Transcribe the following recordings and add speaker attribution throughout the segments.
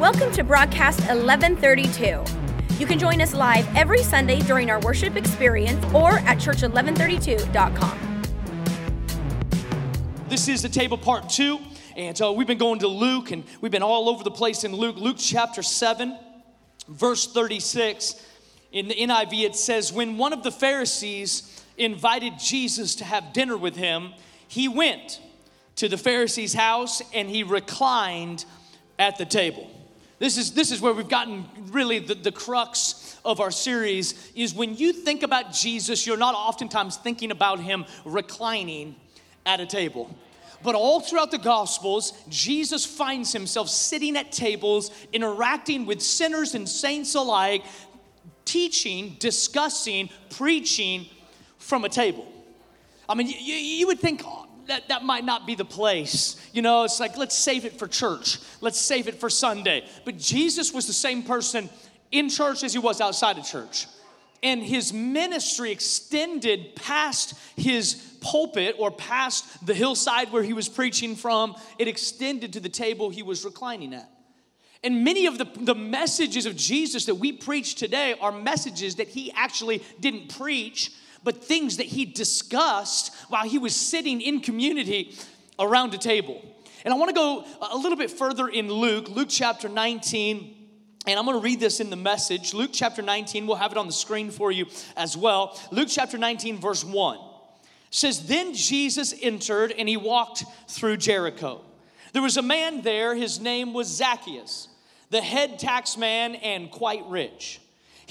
Speaker 1: Welcome to broadcast 1132. You can join us live every Sunday during our worship experience or at church1132.com.
Speaker 2: This is the table part two, and so we've been going to Luke, and we've been all over the place in Luke. Luke chapter 7, verse 36. In the NIV, it says, When one of the Pharisees invited Jesus to have dinner with him, he went to the Pharisee's house and he reclined at the table. This is, this is where we've gotten really the, the crux of our series is when you think about Jesus, you're not oftentimes thinking about him reclining at a table. But all throughout the Gospels, Jesus finds himself sitting at tables, interacting with sinners and saints alike, teaching, discussing, preaching from a table. I mean, you, you would think that, that might not be the place. You know, it's like, let's save it for church, let's save it for Sunday. But Jesus was the same person in church as he was outside of church. And his ministry extended past his pulpit or past the hillside where he was preaching from. It extended to the table he was reclining at. And many of the, the messages of Jesus that we preach today are messages that he actually didn't preach, but things that he discussed while he was sitting in community around a table. And I want to go a little bit further in Luke, Luke chapter 19. And I'm going to read this in the message. Luke chapter 19, we'll have it on the screen for you as well. Luke chapter 19, verse 1 says, Then Jesus entered and he walked through Jericho. There was a man there, his name was Zacchaeus, the head tax man and quite rich.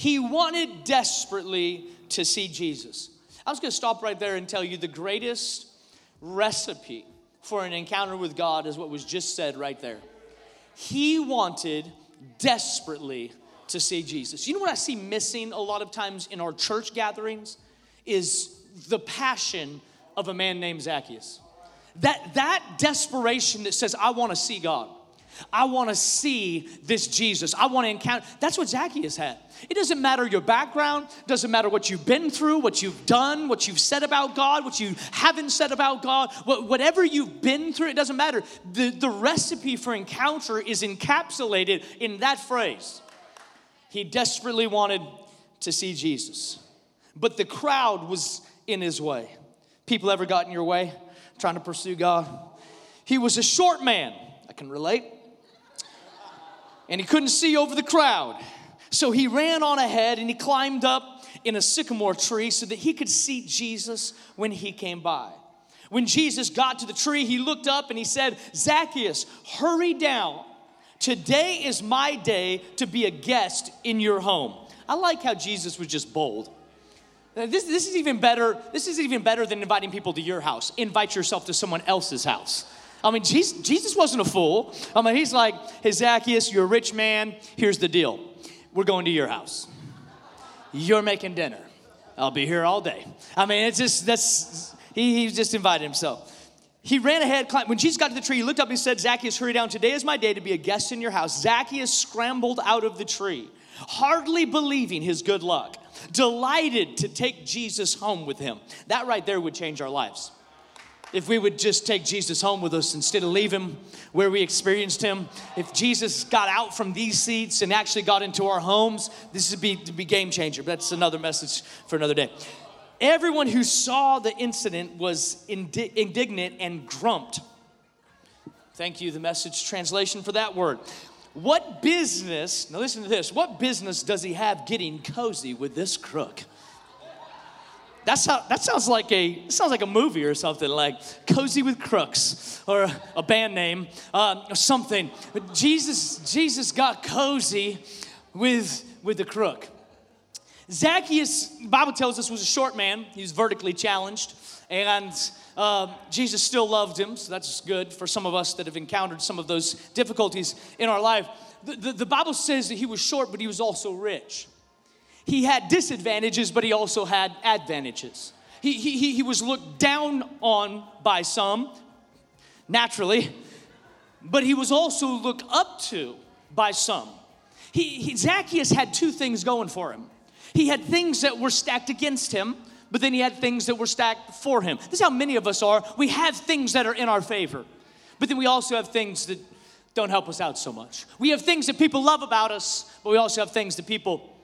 Speaker 2: He wanted desperately to see Jesus. I was going to stop right there and tell you the greatest recipe for an encounter with God is what was just said right there. He wanted desperately to see Jesus. You know what I see missing a lot of times in our church gatherings is the passion of a man named Zacchaeus. That that desperation that says I want to see God. I want to see this Jesus. I want to encounter. That's what Zacchaeus had. It doesn't matter your background, doesn't matter what you've been through, what you've done, what you've said about God, what you haven't said about God, whatever you've been through, it doesn't matter. The, the recipe for encounter is encapsulated in that phrase. He desperately wanted to see Jesus, but the crowd was in his way. People ever got in your way trying to pursue God? He was a short man. I can relate and he couldn't see over the crowd. So he ran on ahead and he climbed up in a sycamore tree so that he could see Jesus when he came by. When Jesus got to the tree, he looked up and he said, Zacchaeus, hurry down. Today is my day to be a guest in your home. I like how Jesus was just bold. Uh, this, this is even better. This is even better than inviting people to your house. Invite yourself to someone else's house. I mean, Jesus, Jesus wasn't a fool. I mean, he's like, hey, Zacchaeus, you're a rich man. Here's the deal we're going to your house. You're making dinner. I'll be here all day. I mean, it's just, that's, he, he just invited himself. He ran ahead, climbed. When Jesus got to the tree, he looked up and said, Zacchaeus, hurry down. Today is my day to be a guest in your house. Zacchaeus scrambled out of the tree, hardly believing his good luck, delighted to take Jesus home with him. That right there would change our lives if we would just take Jesus home with us instead of leave him where we experienced him. If Jesus got out from these seats and actually got into our homes, this would be, be game changer. But that's another message for another day. Everyone who saw the incident was indi- indignant and grumped. Thank you, the message translation for that word. What business, now listen to this, what business does he have getting cozy with this crook? That's how, that sounds like a sounds like a movie or something like Cozy with Crooks or a, band name uh, or something. But Jesus Jesus got cozy with with the crook. Zacchaeus, Bible tells us, was a short man. He was vertically challenged, and uh, Jesus still loved him. So that's good for some of us that have encountered some of those difficulties in our life. The, the, the Bible says that he was short, but he was also rich he had disadvantages, but he also had advantages. He, he, he was looked down on by some, naturally, but he was also looked up to by some. He, he, Zacchaeus had two things going for him. He had things that were stacked against him, but then he had things that were stacked for him. This is how many of us are. We have things that are in our favor, but then we also have things that, don't help us out so much. We have things that people love about us, but we also have things that people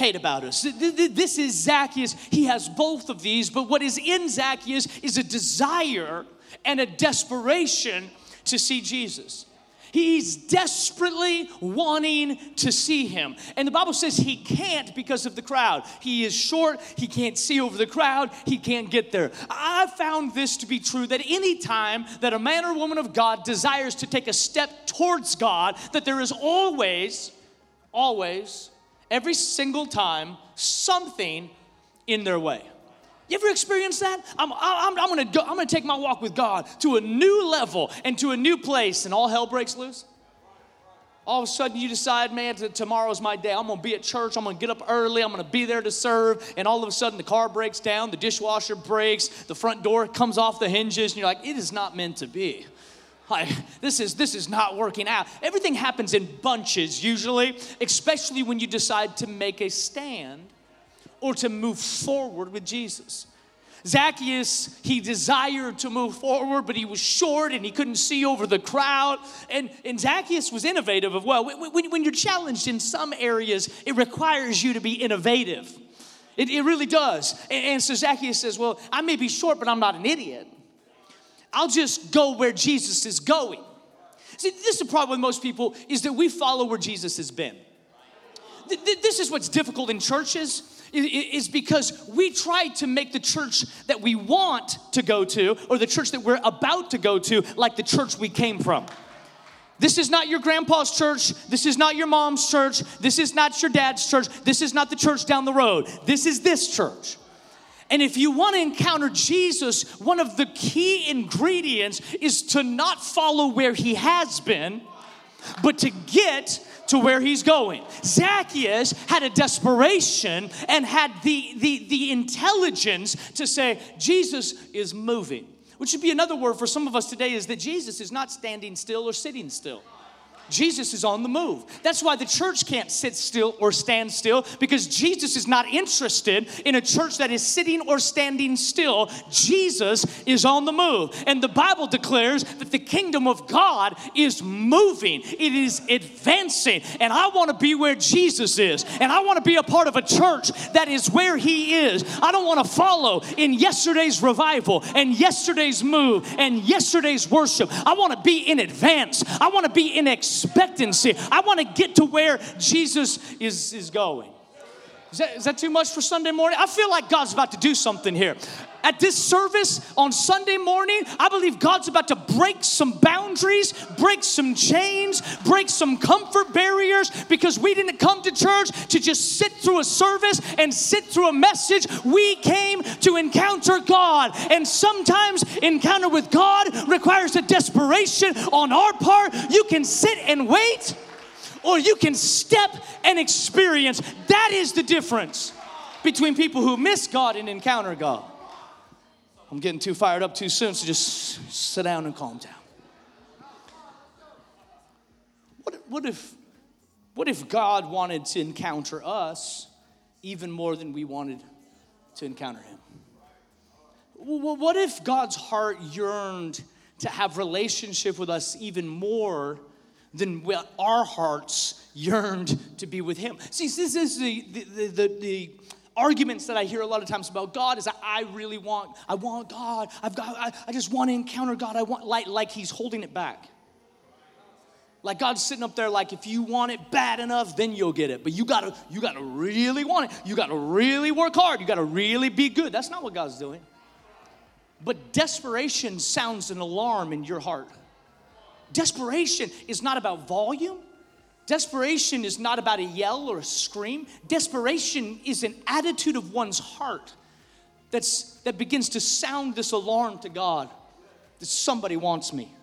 Speaker 2: hate about us. This is Zacchaeus. He has both of these, but what is in Zacchaeus is a desire and a desperation to see Jesus. He's desperately wanting to see him. And the Bible says he can't because of the crowd. He is short, he can't see over the crowd, he can't get there. I found this to be true that any time that a man or woman of God desires to take a step towards God, that there is always, always, every single time, something in their way. You ever experienced that? I'm, I'm, I'm, gonna go, I'm gonna take my walk with God to a new level and to a new place, and all hell breaks loose. All of a sudden, you decide, man, tomorrow's my day. I'm gonna be at church. I'm gonna get up early. I'm gonna be there to serve. And all of a sudden, the car breaks down, the dishwasher breaks, the front door comes off the hinges, and you're like, it is not meant to be. Like, this is this is not working out. Everything happens in bunches usually, especially when you decide to make a stand or to move forward with Jesus. Zacchaeus, he desired to move forward, but he was short and he couldn't see over the crowd. And, and Zacchaeus was innovative as well. When, when you're challenged in some areas, it requires you to be innovative. It, it really does. And, and so Zacchaeus says, Well, I may be short, but I'm not an idiot. I'll just go where Jesus is going. See, this is the problem with most people is that we follow where Jesus has been. This is what's difficult in churches is because we try to make the church that we want to go to or the church that we're about to go to like the church we came from. This is not your grandpa's church. This is not your mom's church. This is not your dad's church. This is not the church down the road. This is this church. And if you want to encounter Jesus, one of the key ingredients is to not follow where he has been, but to get to where he's going. Zacchaeus had a desperation and had the, the, the intelligence to say, Jesus is moving. Which would be another word for some of us today is that Jesus is not standing still or sitting still. Jesus is on the move. That's why the church can't sit still or stand still because Jesus is not interested in a church that is sitting or standing still. Jesus is on the move. And the Bible declares that the kingdom of God is moving, it is advancing. And I want to be where Jesus is. And I want to be a part of a church that is where He is. I don't want to follow in yesterday's revival and yesterday's move and yesterday's worship. I want to be in advance, I want to be in expectancy. I want to get to where Jesus is, is going. Is that, is that too much for Sunday morning? I feel like God's about to do something here. At this service on Sunday morning, I believe God's about to break some boundaries, break some chains, break some comfort barriers because we didn't come to church to just sit through a service and sit through a message. We came to encounter God. And sometimes encounter with God requires a desperation on our part. You can sit and wait or you can step and experience. That is the difference between people who miss God and encounter God. I'm getting too fired up too soon, so just sit down and calm down. What, what, if, what if God wanted to encounter us even more than we wanted to encounter Him? What if God's heart yearned to have relationship with us even more what our hearts yearned to be with Him? See, this is the, the, the, the arguments that I hear a lot of times about God is I really want, I want God. I've got, I, I just want to encounter God. I want, like, like He's holding it back. Like God's sitting up there, like if you want it bad enough, then you'll get it. But you gotta, you gotta really want it. You gotta really work hard. You gotta really be good. That's not what God's doing. But desperation sounds an alarm in your heart. Desperation is not about volume. Desperation is not about a yell or a scream. Desperation is an attitude of one's heart that's, that begins to sound this alarm to God that somebody wants me.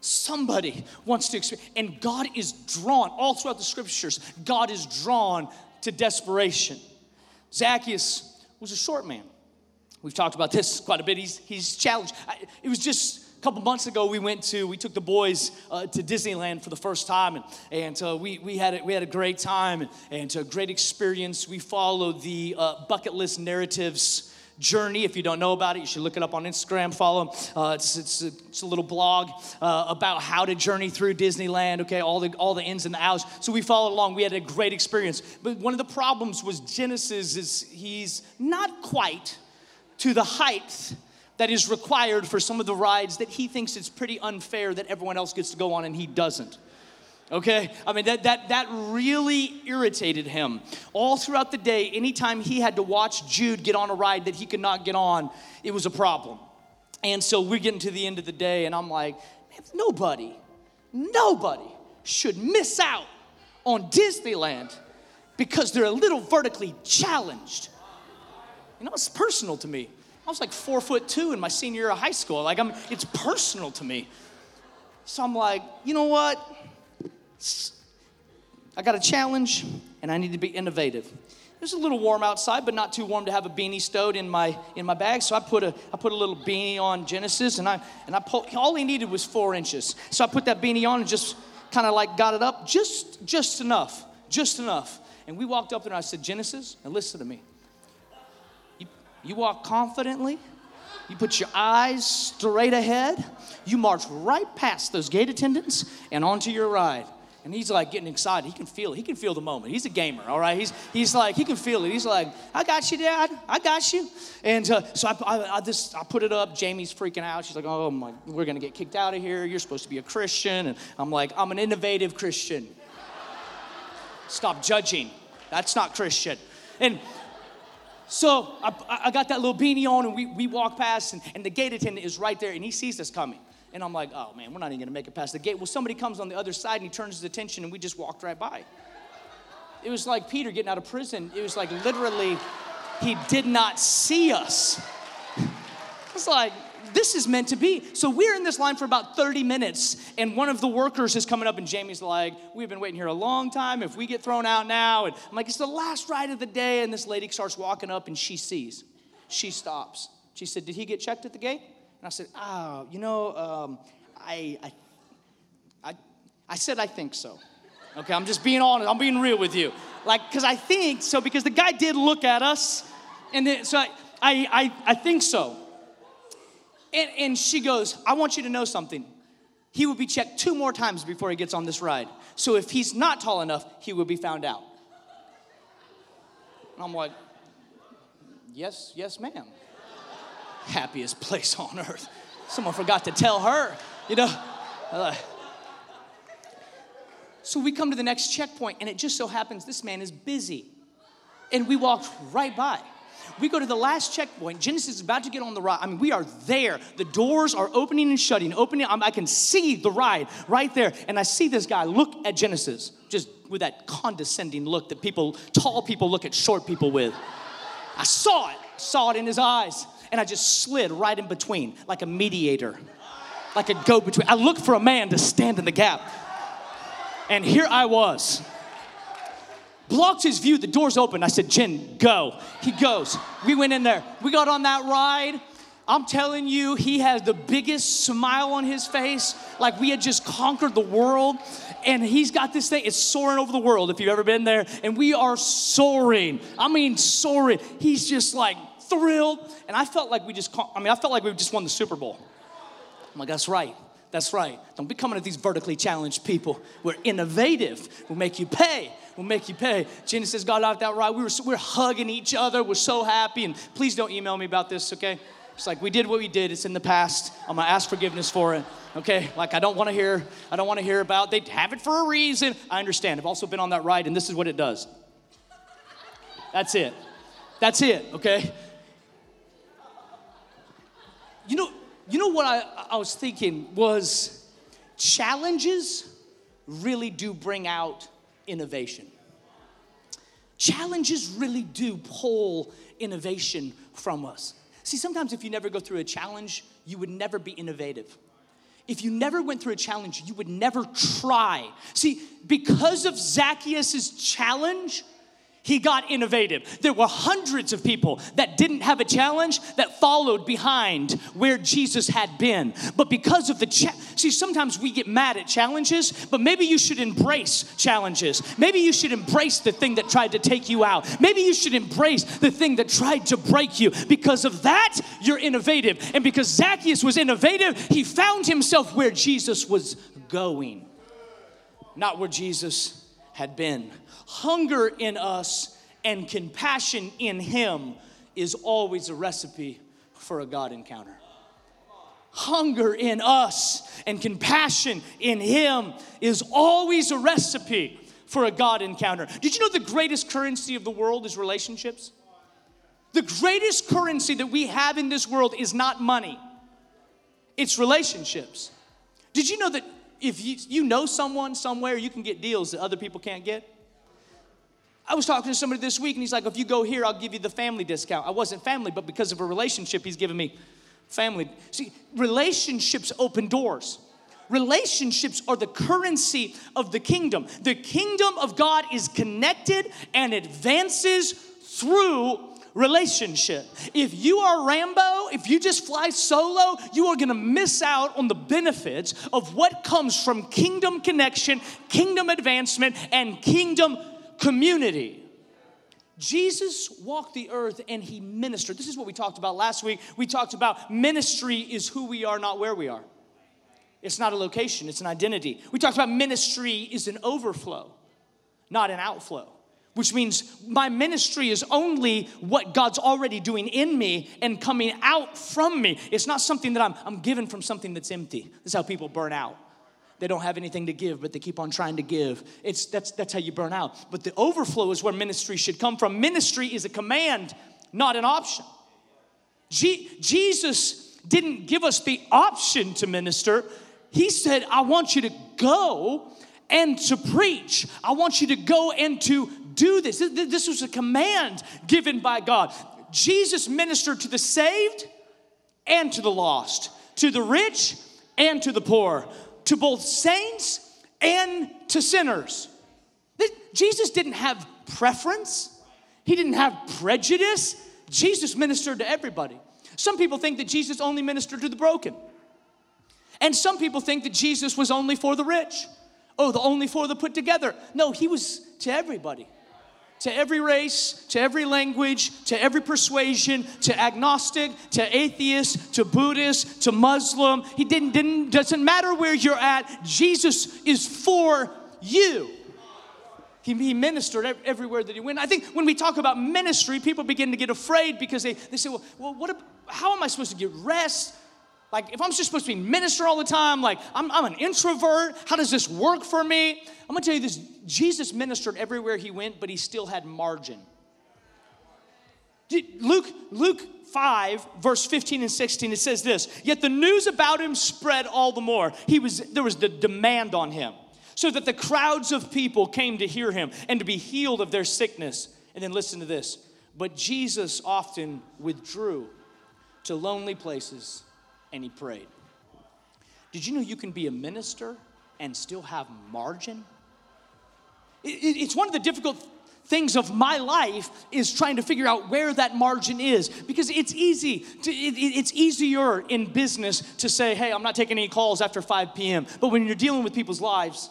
Speaker 2: Somebody wants to experience. And God is drawn, all throughout the scriptures, God is drawn to desperation. Zacchaeus was a short man. We've talked about this quite a bit. He's, he's challenged. It was just a couple months ago, we went to, we took the boys uh, to Disneyland for the first time, and, and uh, we, we, had a, we had a great time and, and a great experience. We followed the uh, bucket list narratives Journey. If you don't know about it, you should look it up on Instagram, follow uh, it's, it's, it's, a little blog uh, about how to journey through Disneyland, okay, all the, all the ins and the outs. So we followed along. We had a great experience. But one of the problems was Genesis is he's not quite to the height that is required for some of the rides that he thinks it's pretty unfair that everyone else gets to go on and he doesn't. Okay? I mean that, that, that really irritated him. All throughout the day anytime he had to watch jude get on a ride that he could not get on it was a problem. And so we're getting to the end of the day and i'm like nobody nobody should miss out on disneyland because they're a little vertically challenged. You know it's personal to me i was like four foot two in my senior year of high school like i'm it's personal to me so i'm like you know what I got a challenge and I need to be innovative. It was a little warm outside, but not too warm to have a beanie stowed in my in my bag. So I put a I put a little beanie on Genesis, and I and I pulled, all he needed was four inches. So I put that beanie on and just kind of like got it up just just enough, just enough. And we walked up there, and I said, Genesis, and listen to me. You, walk confidently. You put your eyes straight ahead. You march right past those gate attendants and onto your ride. And he's like getting excited. He can feel it. He can feel the moment. He's a gamer, all right? He's, he's like, he can feel it. He's like, I got you, Dad. I got you. And uh, so I, I, I, just, I put it up. Jamie's freaking out. She's like, oh, my, we're going to get kicked out of here. You're supposed to be a Christian. And I'm like, I'm an innovative Christian. Stop judging. That's not Christian. And so I, I got that little beanie on, and we, we walk past, and, and the gate attendant is right there, and he sees us coming. And I'm like, oh man, we're not even gonna make it past the gate. Well, somebody comes on the other side and he turns his attention and we just walked right by. It was like Peter getting out of prison. It was like literally, he did not see us. It's like, this is meant to be. So we're in this line for about 30 minutes, and one of the workers is coming up, and Jamie's like, We've been waiting here a long time. If we get thrown out now, and I'm like, It's the last ride of the day. And this lady starts walking up, and she sees. She stops. She said, Did he get checked at the gate? And I said, oh, you know, um, I, I, I, I said I think so. Okay, I'm just being honest. I'm being real with you. Like, because I think so, because the guy did look at us, and then, so I, I, I, I think so. And, and she goes, I want you to know something. He will be checked two more times before he gets on this ride. So if he's not tall enough, he will be found out. And I'm like, yes, yes, ma'am happiest place on earth. Someone forgot to tell her, you know. So we come to the next checkpoint, and it just so happens this man is busy. And we walked right by. We go to the last checkpoint. Genesis is about to get on the ride. I mean, we are there. The doors are opening and shutting, opening. I can see the ride right there. And I see this guy look at Genesis, just with that condescending look that people, tall people, look at short people with. I saw it, saw it in his eyes and I just slid right in between, like a mediator, like a go between. I looked for a man to stand in the gap. And here I was. Blocked his view, the door's open. I said, Gen, go. He goes. We went in there. We got on that ride. I'm telling you, he has the biggest smile on his face, like we had just conquered the world. And he's got this thing, it's soaring over the world if you've ever been there. And we are soaring. I mean, soaring. He's just like thrilled. And I felt like we just, I mean, I felt like we just won the Super Bowl. I'm like, that's right. That's right. Don't be coming to these vertically challenged people. We're innovative. We'll make you pay. We'll make you pay. Genesis got out that right. We were, we are hugging each other. We're so happy. And please don't email me about this, okay? It's like we did what we did. It's in the past. I'm gonna ask forgiveness for it. Okay? Like I don't want to hear. I don't want to hear about. They have it for a reason. I understand. I've also been on that ride, and this is what it does. That's it. That's it. Okay? You know, you know what I, I was thinking was challenges really do bring out innovation. Challenges really do pull innovation from us. See, sometimes if you never go through a challenge, you would never be innovative. If you never went through a challenge, you would never try. See, because of Zacchaeus' challenge, he got innovative. There were hundreds of people that didn't have a challenge that followed behind where Jesus had been. But because of the cha- see, sometimes we get mad at challenges, but maybe you should embrace challenges. Maybe you should embrace the thing that tried to take you out. Maybe you should embrace the thing that tried to break you. Because of that, you're innovative. And because Zacchaeus was innovative, he found himself where Jesus was going, not where Jesus had been. Hunger in us and compassion in Him is always a recipe for a God encounter. Hunger in us and compassion in Him is always a recipe for a God encounter. Did you know the greatest currency of the world is relationships? The greatest currency that we have in this world is not money, it's relationships. Did you know that if you, you know someone somewhere, you can get deals that other people can't get? I was talking to somebody this week and he's like, if you go here, I'll give you the family discount. I wasn't family, but because of a relationship, he's given me family. See, relationships open doors. Relationships are the currency of the kingdom. The kingdom of God is connected and advances through relationship. If you are Rambo, if you just fly solo, you are gonna miss out on the benefits of what comes from kingdom connection, kingdom advancement, and kingdom community. Jesus walked the earth and he ministered. This is what we talked about last week. We talked about ministry is who we are, not where we are. It's not a location, it's an identity. We talked about ministry is an overflow, not an outflow, which means my ministry is only what God's already doing in me and coming out from me. It's not something that I'm, I'm given from something that's empty. This is how people burn out they don't have anything to give, but they keep on trying to give. It's, that's, that's how you burn out. But the overflow is where ministry should come from. Ministry is a command, not an option. G- Jesus didn't give us the option to minister, He said, I want you to go and to preach. I want you to go and to do this. This was a command given by God. Jesus ministered to the saved and to the lost, to the rich and to the poor to both saints and to sinners. Jesus didn't have preference, he didn't have prejudice. Jesus ministered to everybody. Some people think that Jesus only ministered to the broken. And some people think that Jesus was only for the rich. Oh, the only for the put together. No, he was to everybody to every race, to every language, to every persuasion, to agnostic, to atheist, to Buddhist, to Muslim. He didn't, didn't doesn't matter where you're at, Jesus is for you. He, he ministered everywhere that he went. I think when we talk about ministry, people begin to get afraid because they, they say, well, well what, how am I supposed to get rest? Like, if I'm just supposed to be minister all the time, like, I'm, I'm an introvert, how does this work for me? I'm gonna tell you this Jesus ministered everywhere he went, but he still had margin. Luke, Luke 5, verse 15 and 16, it says this Yet the news about him spread all the more. He was, there was the demand on him, so that the crowds of people came to hear him and to be healed of their sickness. And then listen to this. But Jesus often withdrew to lonely places and he prayed. Did you know you can be a minister and still have margin? It's one of the difficult things of my life is trying to figure out where that margin is because it's easy to, it, it's easier in business to say hey i'm not taking any calls after 5 p.m but when you're dealing with people's lives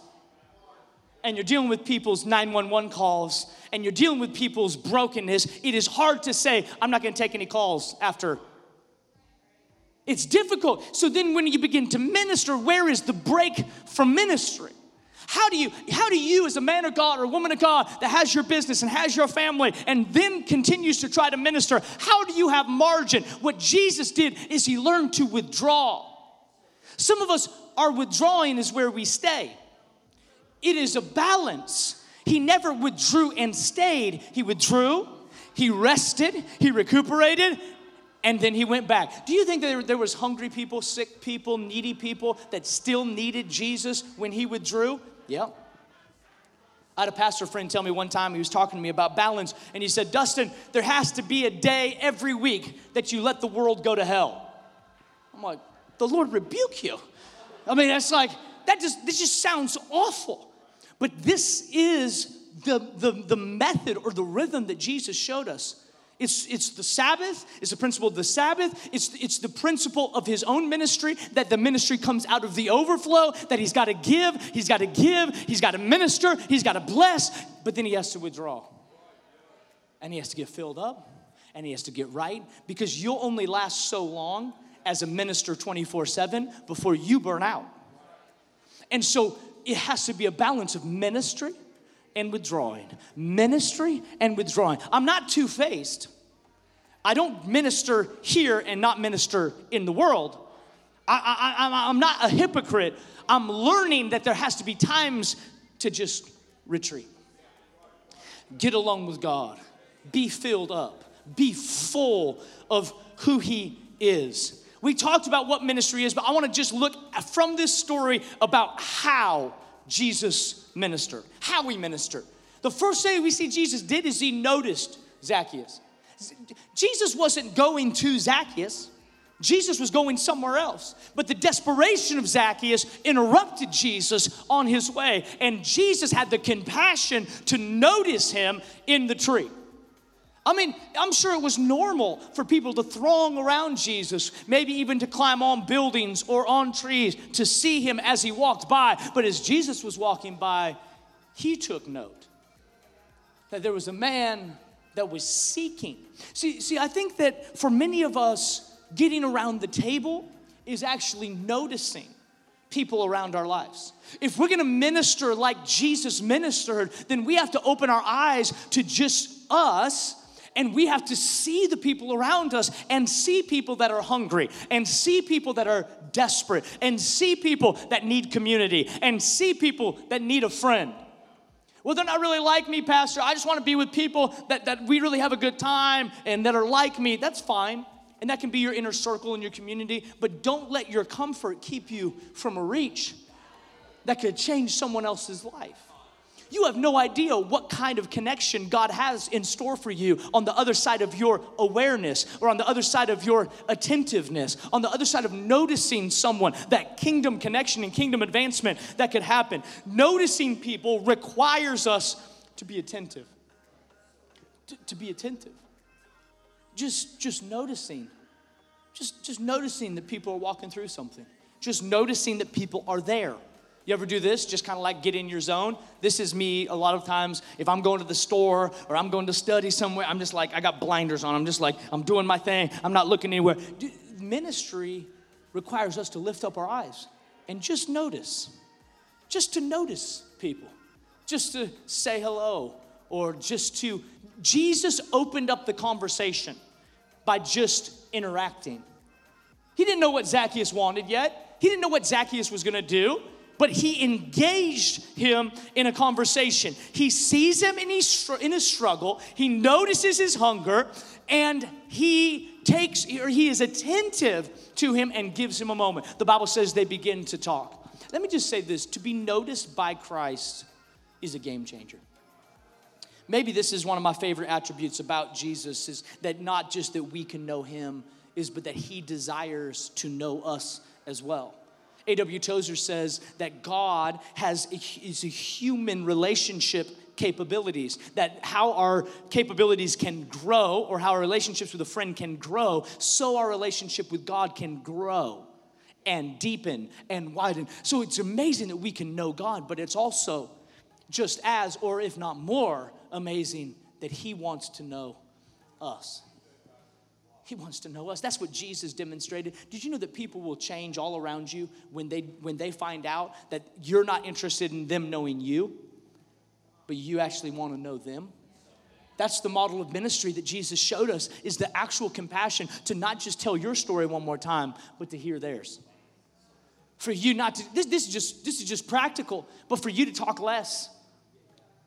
Speaker 2: and you're dealing with people's 911 calls and you're dealing with people's brokenness it is hard to say i'm not going to take any calls after it's difficult. So then when you begin to minister, where is the break from ministry? How do you how do you as a man of God or a woman of God that has your business and has your family and then continues to try to minister, how do you have margin? What Jesus did is he learned to withdraw. Some of us our withdrawing is where we stay. It is a balance. He never withdrew and stayed. He withdrew, he rested, he recuperated, and then he went back. Do you think there, there was hungry people, sick people, needy people that still needed Jesus when he withdrew? Yeah. I had a pastor friend tell me one time, he was talking to me about balance, and he said, Dustin, there has to be a day every week that you let the world go to hell. I'm like, the Lord rebuke you. I mean, that's like, that just, this just sounds awful. But this is the, the, the method or the rhythm that Jesus showed us. It's, it's the Sabbath, it's the principle of the Sabbath, it's, it's the principle of his own ministry that the ministry comes out of the overflow, that he's got to give, he's got to give, he's got to minister, he's got to bless, but then he has to withdraw. And he has to get filled up, and he has to get right, because you'll only last so long as a minister 24 7 before you burn out. And so it has to be a balance of ministry and withdrawing. Ministry and withdrawing. I'm not two faced. I don't minister here and not minister in the world. I, am not a hypocrite. I'm learning that there has to be times to just retreat. Get along with God. Be filled up. Be full of who He is. We talked about what ministry is, but I want to just look from this story about how Jesus ministered, how he ministered. The first thing we see Jesus did is he noticed Zacchaeus. Jesus wasn't going to Zacchaeus. Jesus was going somewhere else. But the desperation of Zacchaeus interrupted Jesus on his way. And Jesus had the compassion to notice him in the tree. I mean, I'm sure it was normal for people to throng around Jesus, maybe even to climb on buildings or on trees to see him as he walked by. But as Jesus was walking by, he took note that there was a man that was seeking. See, see, I think that for many of us, getting around the table is actually noticing people around our lives. If we're gonna minister like Jesus ministered, then we have to open our eyes to just us and we have to see the people around us and see people that are hungry and see people that are desperate and see people that need community and see people that need a friend. Well, they're not really like me, Pastor. I just want to be with people that, that we really have a good time and that are like me. That's fine. And that can be your inner circle in your community. But don't let your comfort keep you from a reach that could change someone else's life. You have no idea what kind of connection God has in store for you on the other side of your awareness or on the other side of your attentiveness, on the other side of noticing someone, that kingdom connection and kingdom advancement that could happen. Noticing people requires us to be attentive. To, to be attentive. Just, just noticing. Just, just noticing that people are walking through something. Just noticing that people are there. You ever do this? Just kind of like get in your zone. This is me a lot of times. If I'm going to the store or I'm going to study somewhere, I'm just like, I got blinders on. I'm just like, I'm doing my thing. I'm not looking anywhere. Ministry requires us to lift up our eyes and just notice, just to notice people, just to say hello or just to. Jesus opened up the conversation by just interacting. He didn't know what Zacchaeus wanted yet. He didn't know what Zacchaeus was gonna do but he engaged him in a conversation. He sees him in his, in his struggle, he notices his hunger, and he takes, or he is attentive to him and gives him a moment. The Bible says they begin to talk. Let me just say this to be noticed by Christ is a game changer. Maybe this is one of my favorite attributes about Jesus is that not just that we can know him is but that he desires to know us as well. A.W. Tozer says that God has a, is a human relationship capabilities, that how our capabilities can grow or how our relationships with a friend can grow, so our relationship with God can grow and deepen and widen. So it's amazing that we can know God, but it's also just as, or if not more, amazing that He wants to know us. He wants to know us. That's what Jesus demonstrated. Did you know that people will change all around you when they when they find out that you're not interested in them knowing you, but you actually want to know them? That's the model of ministry that Jesus showed us is the actual compassion to not just tell your story one more time, but to hear theirs. For you not to this, this is just this is just practical, but for you to talk less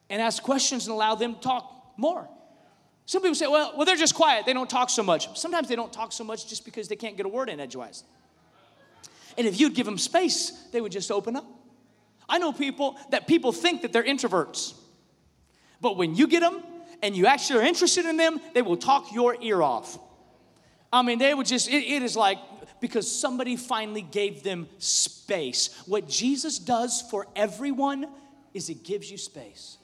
Speaker 2: and ask questions and allow them to talk more. Some people say, well, well, they're just quiet. They don't talk so much. Sometimes they don't talk so much just because they can't get a word in edgewise. And if you'd give them space, they would just open up. I know people that people think that they're introverts. But when you get them and you actually are interested in them, they will talk your ear off. I mean, they would just, it, it is like, because somebody finally gave them space. What Jesus does for everyone is He gives you space.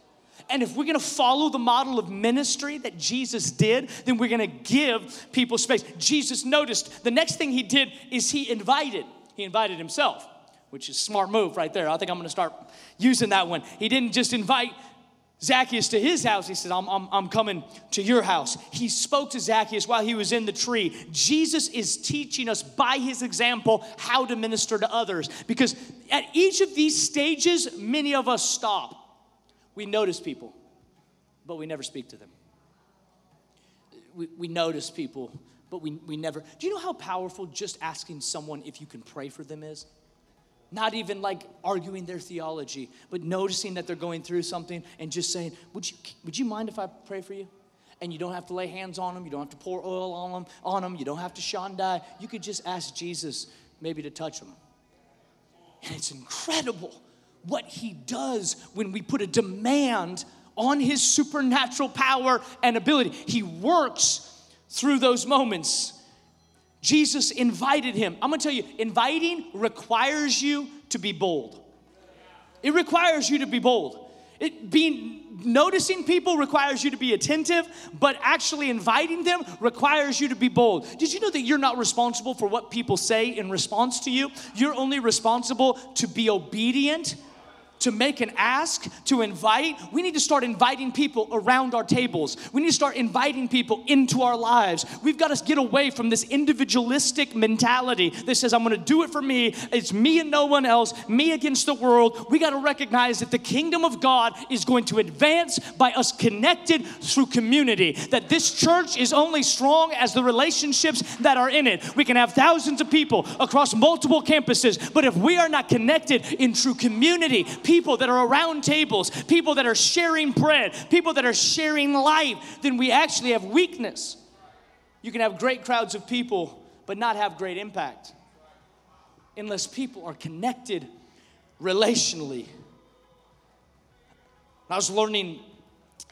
Speaker 2: And if we're gonna follow the model of ministry that Jesus did, then we're gonna give people space. Jesus noticed the next thing he did is he invited. He invited himself, which is smart move right there. I think I'm gonna start using that one. He didn't just invite Zacchaeus to his house. He said, I'm, I'm, I'm coming to your house. He spoke to Zacchaeus while he was in the tree. Jesus is teaching us by his example how to minister to others. Because at each of these stages, many of us stop. We notice people, but we never speak to them. We, we notice people, but we, we never. Do you know how powerful just asking someone if you can pray for them is? Not even like arguing their theology, but noticing that they're going through something and just saying, Would you, would you mind if I pray for you? And you don't have to lay hands on them, you don't have to pour oil on them, on them you don't have to shandai. You could just ask Jesus maybe to touch them. And it's incredible what he does when we put a demand on his supernatural power and ability. He works through those moments. Jesus invited him. I'm gonna tell you, inviting requires you to be bold. It requires you to be bold. It being noticing people requires you to be attentive, but actually inviting them requires you to be bold. Did you know that you're not responsible for what people say in response to you? You're only responsible to be obedient to make an ask, to invite, we need to start inviting people around our tables. We need to start inviting people into our lives. We've got to get away from this individualistic mentality that says, I'm going to do it for me. It's me and no one else, me against the world. We got to recognize that the kingdom of God is going to advance by us connected through community. That this church is only strong as the relationships that are in it. We can have thousands of people across multiple campuses, but if we are not connected in true community, people that are around tables, people that are sharing bread, people that are sharing life, then we actually have weakness. You can have great crowds of people, but not have great impact unless people are connected relationally. I was learning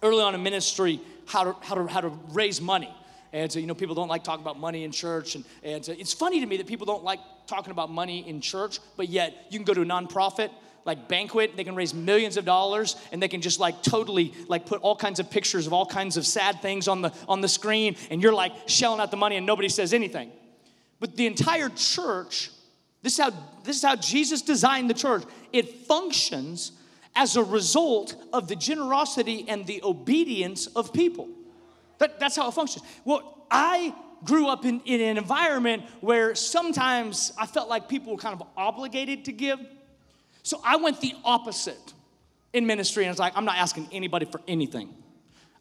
Speaker 2: early on in ministry how to, how to, how to raise money. And so, you know, people don't like talking about money in church. And, and so it's funny to me that people don't like talking about money in church, but yet you can go to a nonprofit like banquet they can raise millions of dollars and they can just like totally like put all kinds of pictures of all kinds of sad things on the on the screen and you're like shelling out the money and nobody says anything. But the entire church this is how this is how jesus designed the church. It functions as a result of the generosity and the obedience of people. That, that's how it functions. Well i grew up in, in an environment where sometimes i felt like people were kind of obligated to give so I went the opposite in ministry, and I was like, I'm not asking anybody for anything.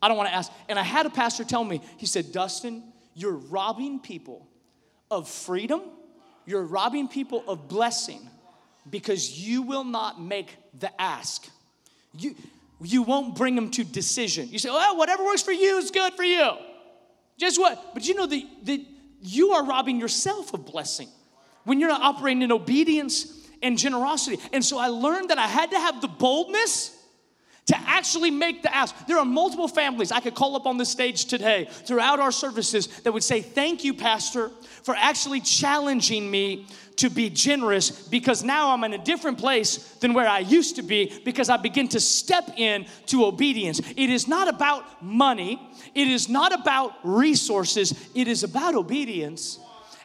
Speaker 2: I don't want to ask. And I had a pastor tell me, he said, Dustin, you're robbing people of freedom, you're robbing people of blessing because you will not make the ask. You, you won't bring them to decision. You say, well, whatever works for you is good for you. Just what? But you know that you are robbing yourself of blessing when you're not operating in obedience and generosity. And so I learned that I had to have the boldness to actually make the ask. There are multiple families I could call up on the stage today throughout our services that would say, Thank you, Pastor, for actually challenging me to be generous because now I'm in a different place than where I used to be because I begin to step in to obedience. It is not about money, it is not about resources, it is about obedience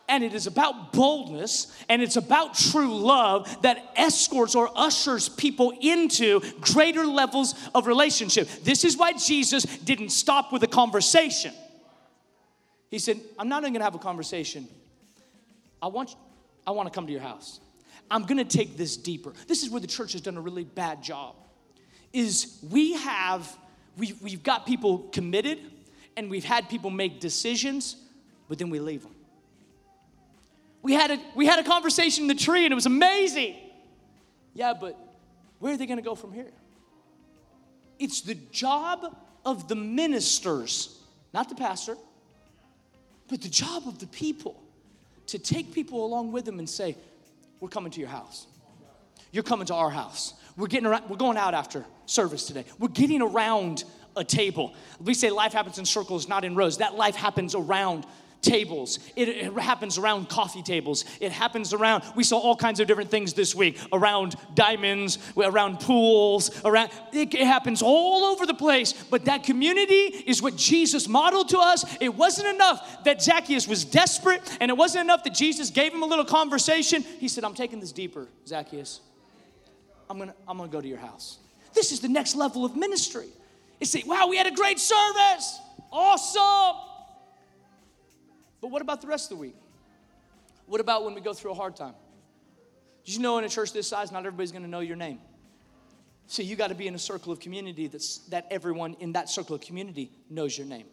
Speaker 2: and it is about boldness and it's about true love that escorts or ushers people into greater levels of relationship. This is why Jesus didn't stop with a conversation. He said, I'm not even gonna have a conversation. I want, I want to come to your house. I'm gonna take this deeper. This is where the church has done a really bad job. Is we have, we, we've got people committed and we've had people make decisions, but then we leave them. We had a, we had a conversation in the tree and it was amazing. Yeah, but where are they going to go from here? It's the job of the ministers, not the pastor, but the job of the people to take people along with them and say, We're coming to your house. You're coming to our house. We're getting around, we're going out after service today. We're getting around a table. We say life happens in circles, not in rows. That life happens around tables. It, it, happens around coffee tables. It happens around, we saw all kinds of different things this week around diamonds, around pools, around, it, it happens all over the place. But that community is what Jesus modeled to us. It wasn't enough that Zacchaeus was desperate, and it wasn't enough that Jesus gave him a little conversation. He said, I'm taking this deeper, Zacchaeus. I'm gonna, I'm gonna go to your house. This is the next level of ministry. It's say, wow, we had a great service. Awesome. But what about the rest of the week? What about when we go through a hard time? Did you know in a church this size, not everybody's gonna know your name? So you got to be in a circle of community that's, that everyone in that circle of community knows your name.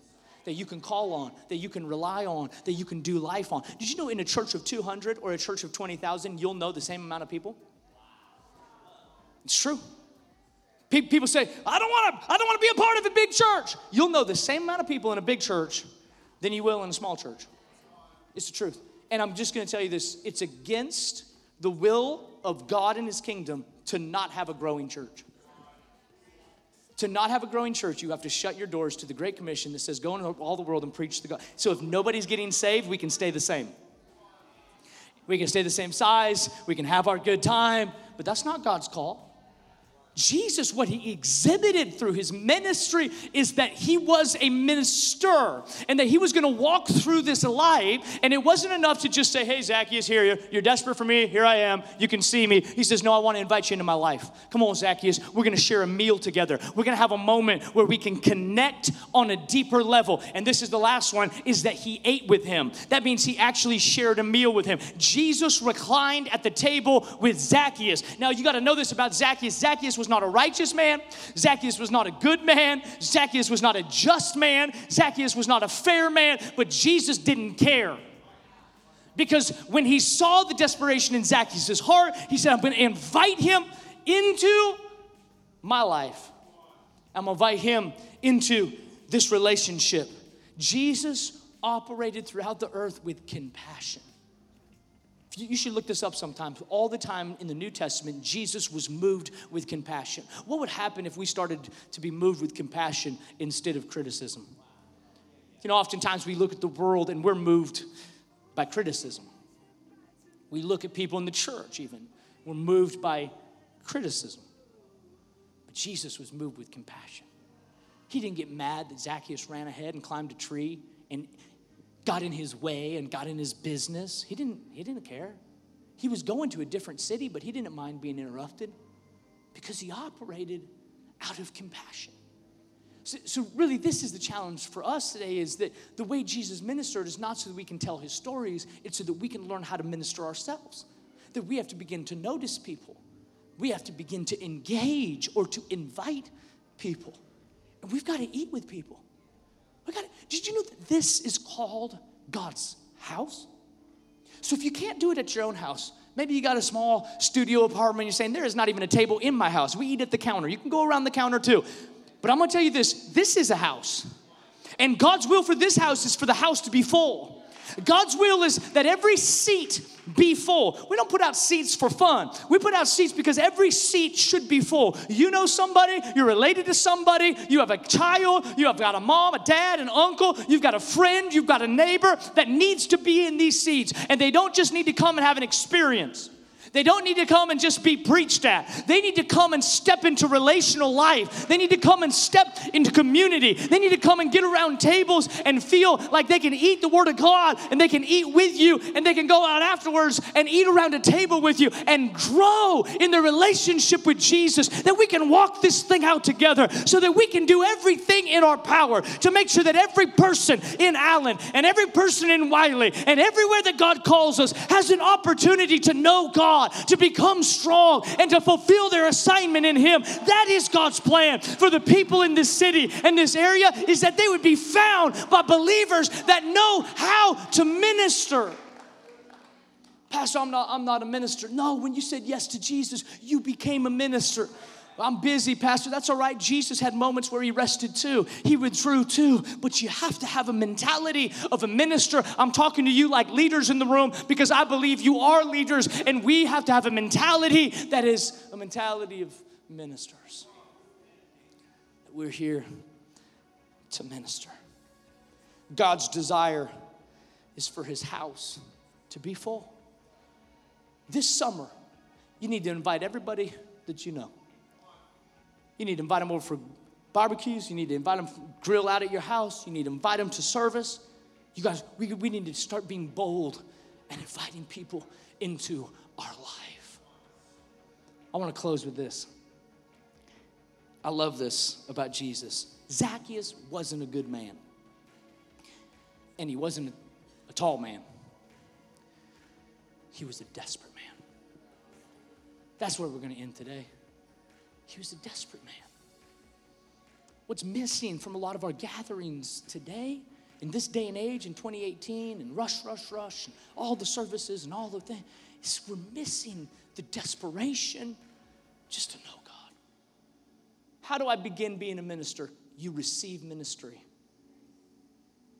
Speaker 2: That you can call on, that you can rely on, that you can do life on. Did you know in a church of 200 or a church of 20,000, you'll know the same amount of people? It's true. People say, I don't want to, I don't want to be a part of a big church. You'll know the same amount of people in a big church than you will in a small church. It's the truth. And I'm just going to tell you this it's against the will of God and His kingdom to not have a growing church. To not have a growing church, you have to shut your doors to the Great Commission that says, Go into all the world and preach the God. So if nobody's getting saved, we can stay the same. We can stay the same size, we can have our good time, but that's not God's call. Jesus, what he exhibited through his ministry is that he was a minister and that he was going to walk through this life. And it wasn't enough to just say, Hey, Zacchaeus, here, you're desperate for me. Here I am. You can see me. He says, No, I want to invite you into my life. Come on, Zacchaeus. We're going to share a meal together. We're going to have a moment where we can connect on a deeper level. And this is the last one is that he ate with him. That means he actually shared a meal with him. Jesus reclined at the table with Zacchaeus. Now, you got to know this about Zacchaeus. Zacchaeus was was not a righteous man. Zacchaeus was not a good man. Zacchaeus was not a just man. Zacchaeus was not a fair man. But Jesus didn't care. Because when he saw the desperation in Zacchaeus' heart, he said, I'm going to invite him into my life. I'm going to invite him into this relationship. Jesus operated throughout the earth with compassion. You should look this up sometime. All the time in the New Testament, Jesus was moved with compassion. What would happen if we started to be moved with compassion instead of criticism? You know, oftentimes we look at the world and we're moved by criticism. We look at people in the church, even, we're moved by criticism. But Jesus was moved with compassion. He didn't get mad that Zacchaeus ran ahead and climbed a tree and got in his way and got in his business. He didn't, he didn't care. He was going to a different city, but he didn't mind being interrupted because he operated out of compassion. So, so, really, this is the challenge for us today is that the way Jesus ministered is not so that we can tell his stories, it's so that we can learn how to minister ourselves. That we have to begin to notice people, we have to begin to engage or to invite people. And we've got to eat with people. We got Did you know that this is called God's house? So if you can't do it at your own house, maybe you got a small studio apartment, you're saying, there is not even a table in my house. We eat at the counter. You can go around the counter too. But I'm gonna tell you this this is a house. And God's will for this house is for the house to be full. God's will is that every seat be full. We don't put out seats for fun. We put out seats because every seat should be full. You know somebody, you're related to somebody, you have a child, you have got a mom, a dad, an uncle, you've got a friend, you've got a neighbor that needs to be in these seats. And they don't just need to come and have an experience. They don't need to come and just be preached at. They need to come and step into relational life. They need to come and step into community. They need to come and get around tables and feel like they can eat the Word of God and they can eat with you and they can go out afterwards and eat around a table with you and grow in their relationship with Jesus. That we can walk this thing out together so that we can do everything in our power to make sure that every person in Allen and every person in Wylie and everywhere that God calls us has an opportunity to know God God, to become strong and to fulfill their assignment in Him. That is God's plan for the people in this city and this area is that they would be found by believers that know how to minister. Pastor, I'm not, I'm not a minister. No, when you said yes to Jesus, you became a minister. I'm busy, Pastor. That's all right. Jesus had moments where he rested too. He withdrew too. But you have to have a mentality of a minister. I'm talking to you like leaders in the room because I believe you are leaders, and we have to have a mentality that is a mentality of ministers. We're here to minister. God's desire is for his house to be full. This summer, you need to invite everybody that you know. You need to invite them over for barbecues. You need to invite them grill out at your house. You need to invite them to service. You guys, we, we need to start being bold and inviting people into our life. I want to close with this. I love this about Jesus. Zacchaeus wasn't a good man, and he wasn't a tall man. He was a desperate man. That's where we're going to end today. He was a desperate man. What's missing from a lot of our gatherings today, in this day and age, in 2018, and rush, rush, rush, and all the services and all the things, is we're missing the desperation just to know God. How do I begin being a minister? You receive ministry.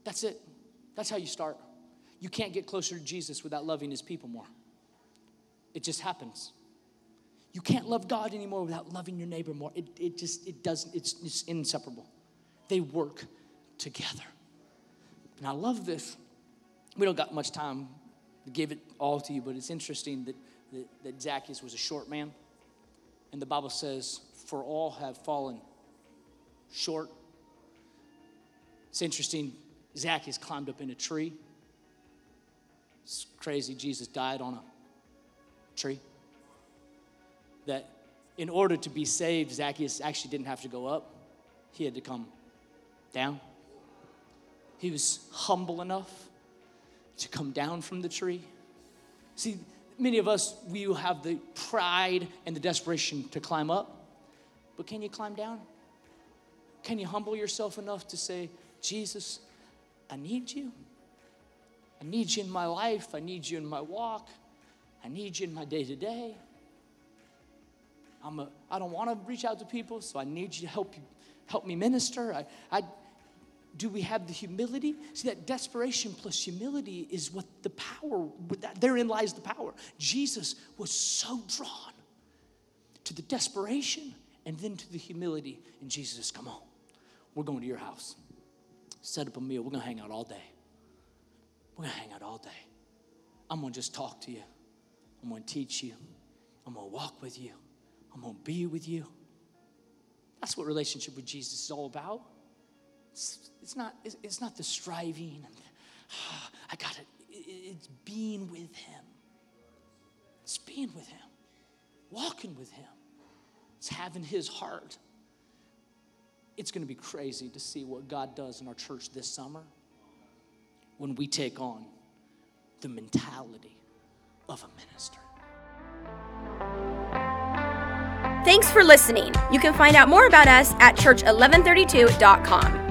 Speaker 2: That's it. That's how you start. You can't get closer to Jesus without loving his people more. It just happens. You can't love God anymore without loving your neighbor more. It, it just, it doesn't, it's, it's inseparable. They work together. And I love this. We don't got much time to give it all to you, but it's interesting that, that, that Zacchaeus was a short man. And the Bible says, for all have fallen short. It's interesting, Zacchaeus climbed up in a tree. It's crazy, Jesus died on a tree that in order to be saved, Zacchaeus actually didn't have to go up, he had to come down. He was humble enough to come down from the tree. See, many of us, we have the pride and the desperation to climb up, but can you climb down? Can you humble yourself enough to say, Jesus, I need you. I need you in my life. I need you in my walk. I need you in my day to day. I'm a, I don't want to reach out to people, so I need you to help you, help me minister. I, I, do we have the humility? See, that desperation plus humility is what the power, therein lies the power. Jesus was so drawn to the desperation and then to the humility. And Jesus says, Come on, we're going to your house. Set up a meal. We're going to hang out all day. We're going to hang out all day. I'm going to just talk to you. I'm going to teach you. I'm going to walk with you. I'm going to be with you. That's what relationship with Jesus is all about. It's, it's not, it's, it's, not the striving and oh, I got it. It's being with Him. It's being with Him, walking with Him. It's having His heart. It's going to be crazy to see what God does in our church this summer when we take on the mentality of a minister.
Speaker 1: Thanks for listening. You can find out more about us at church1132.com.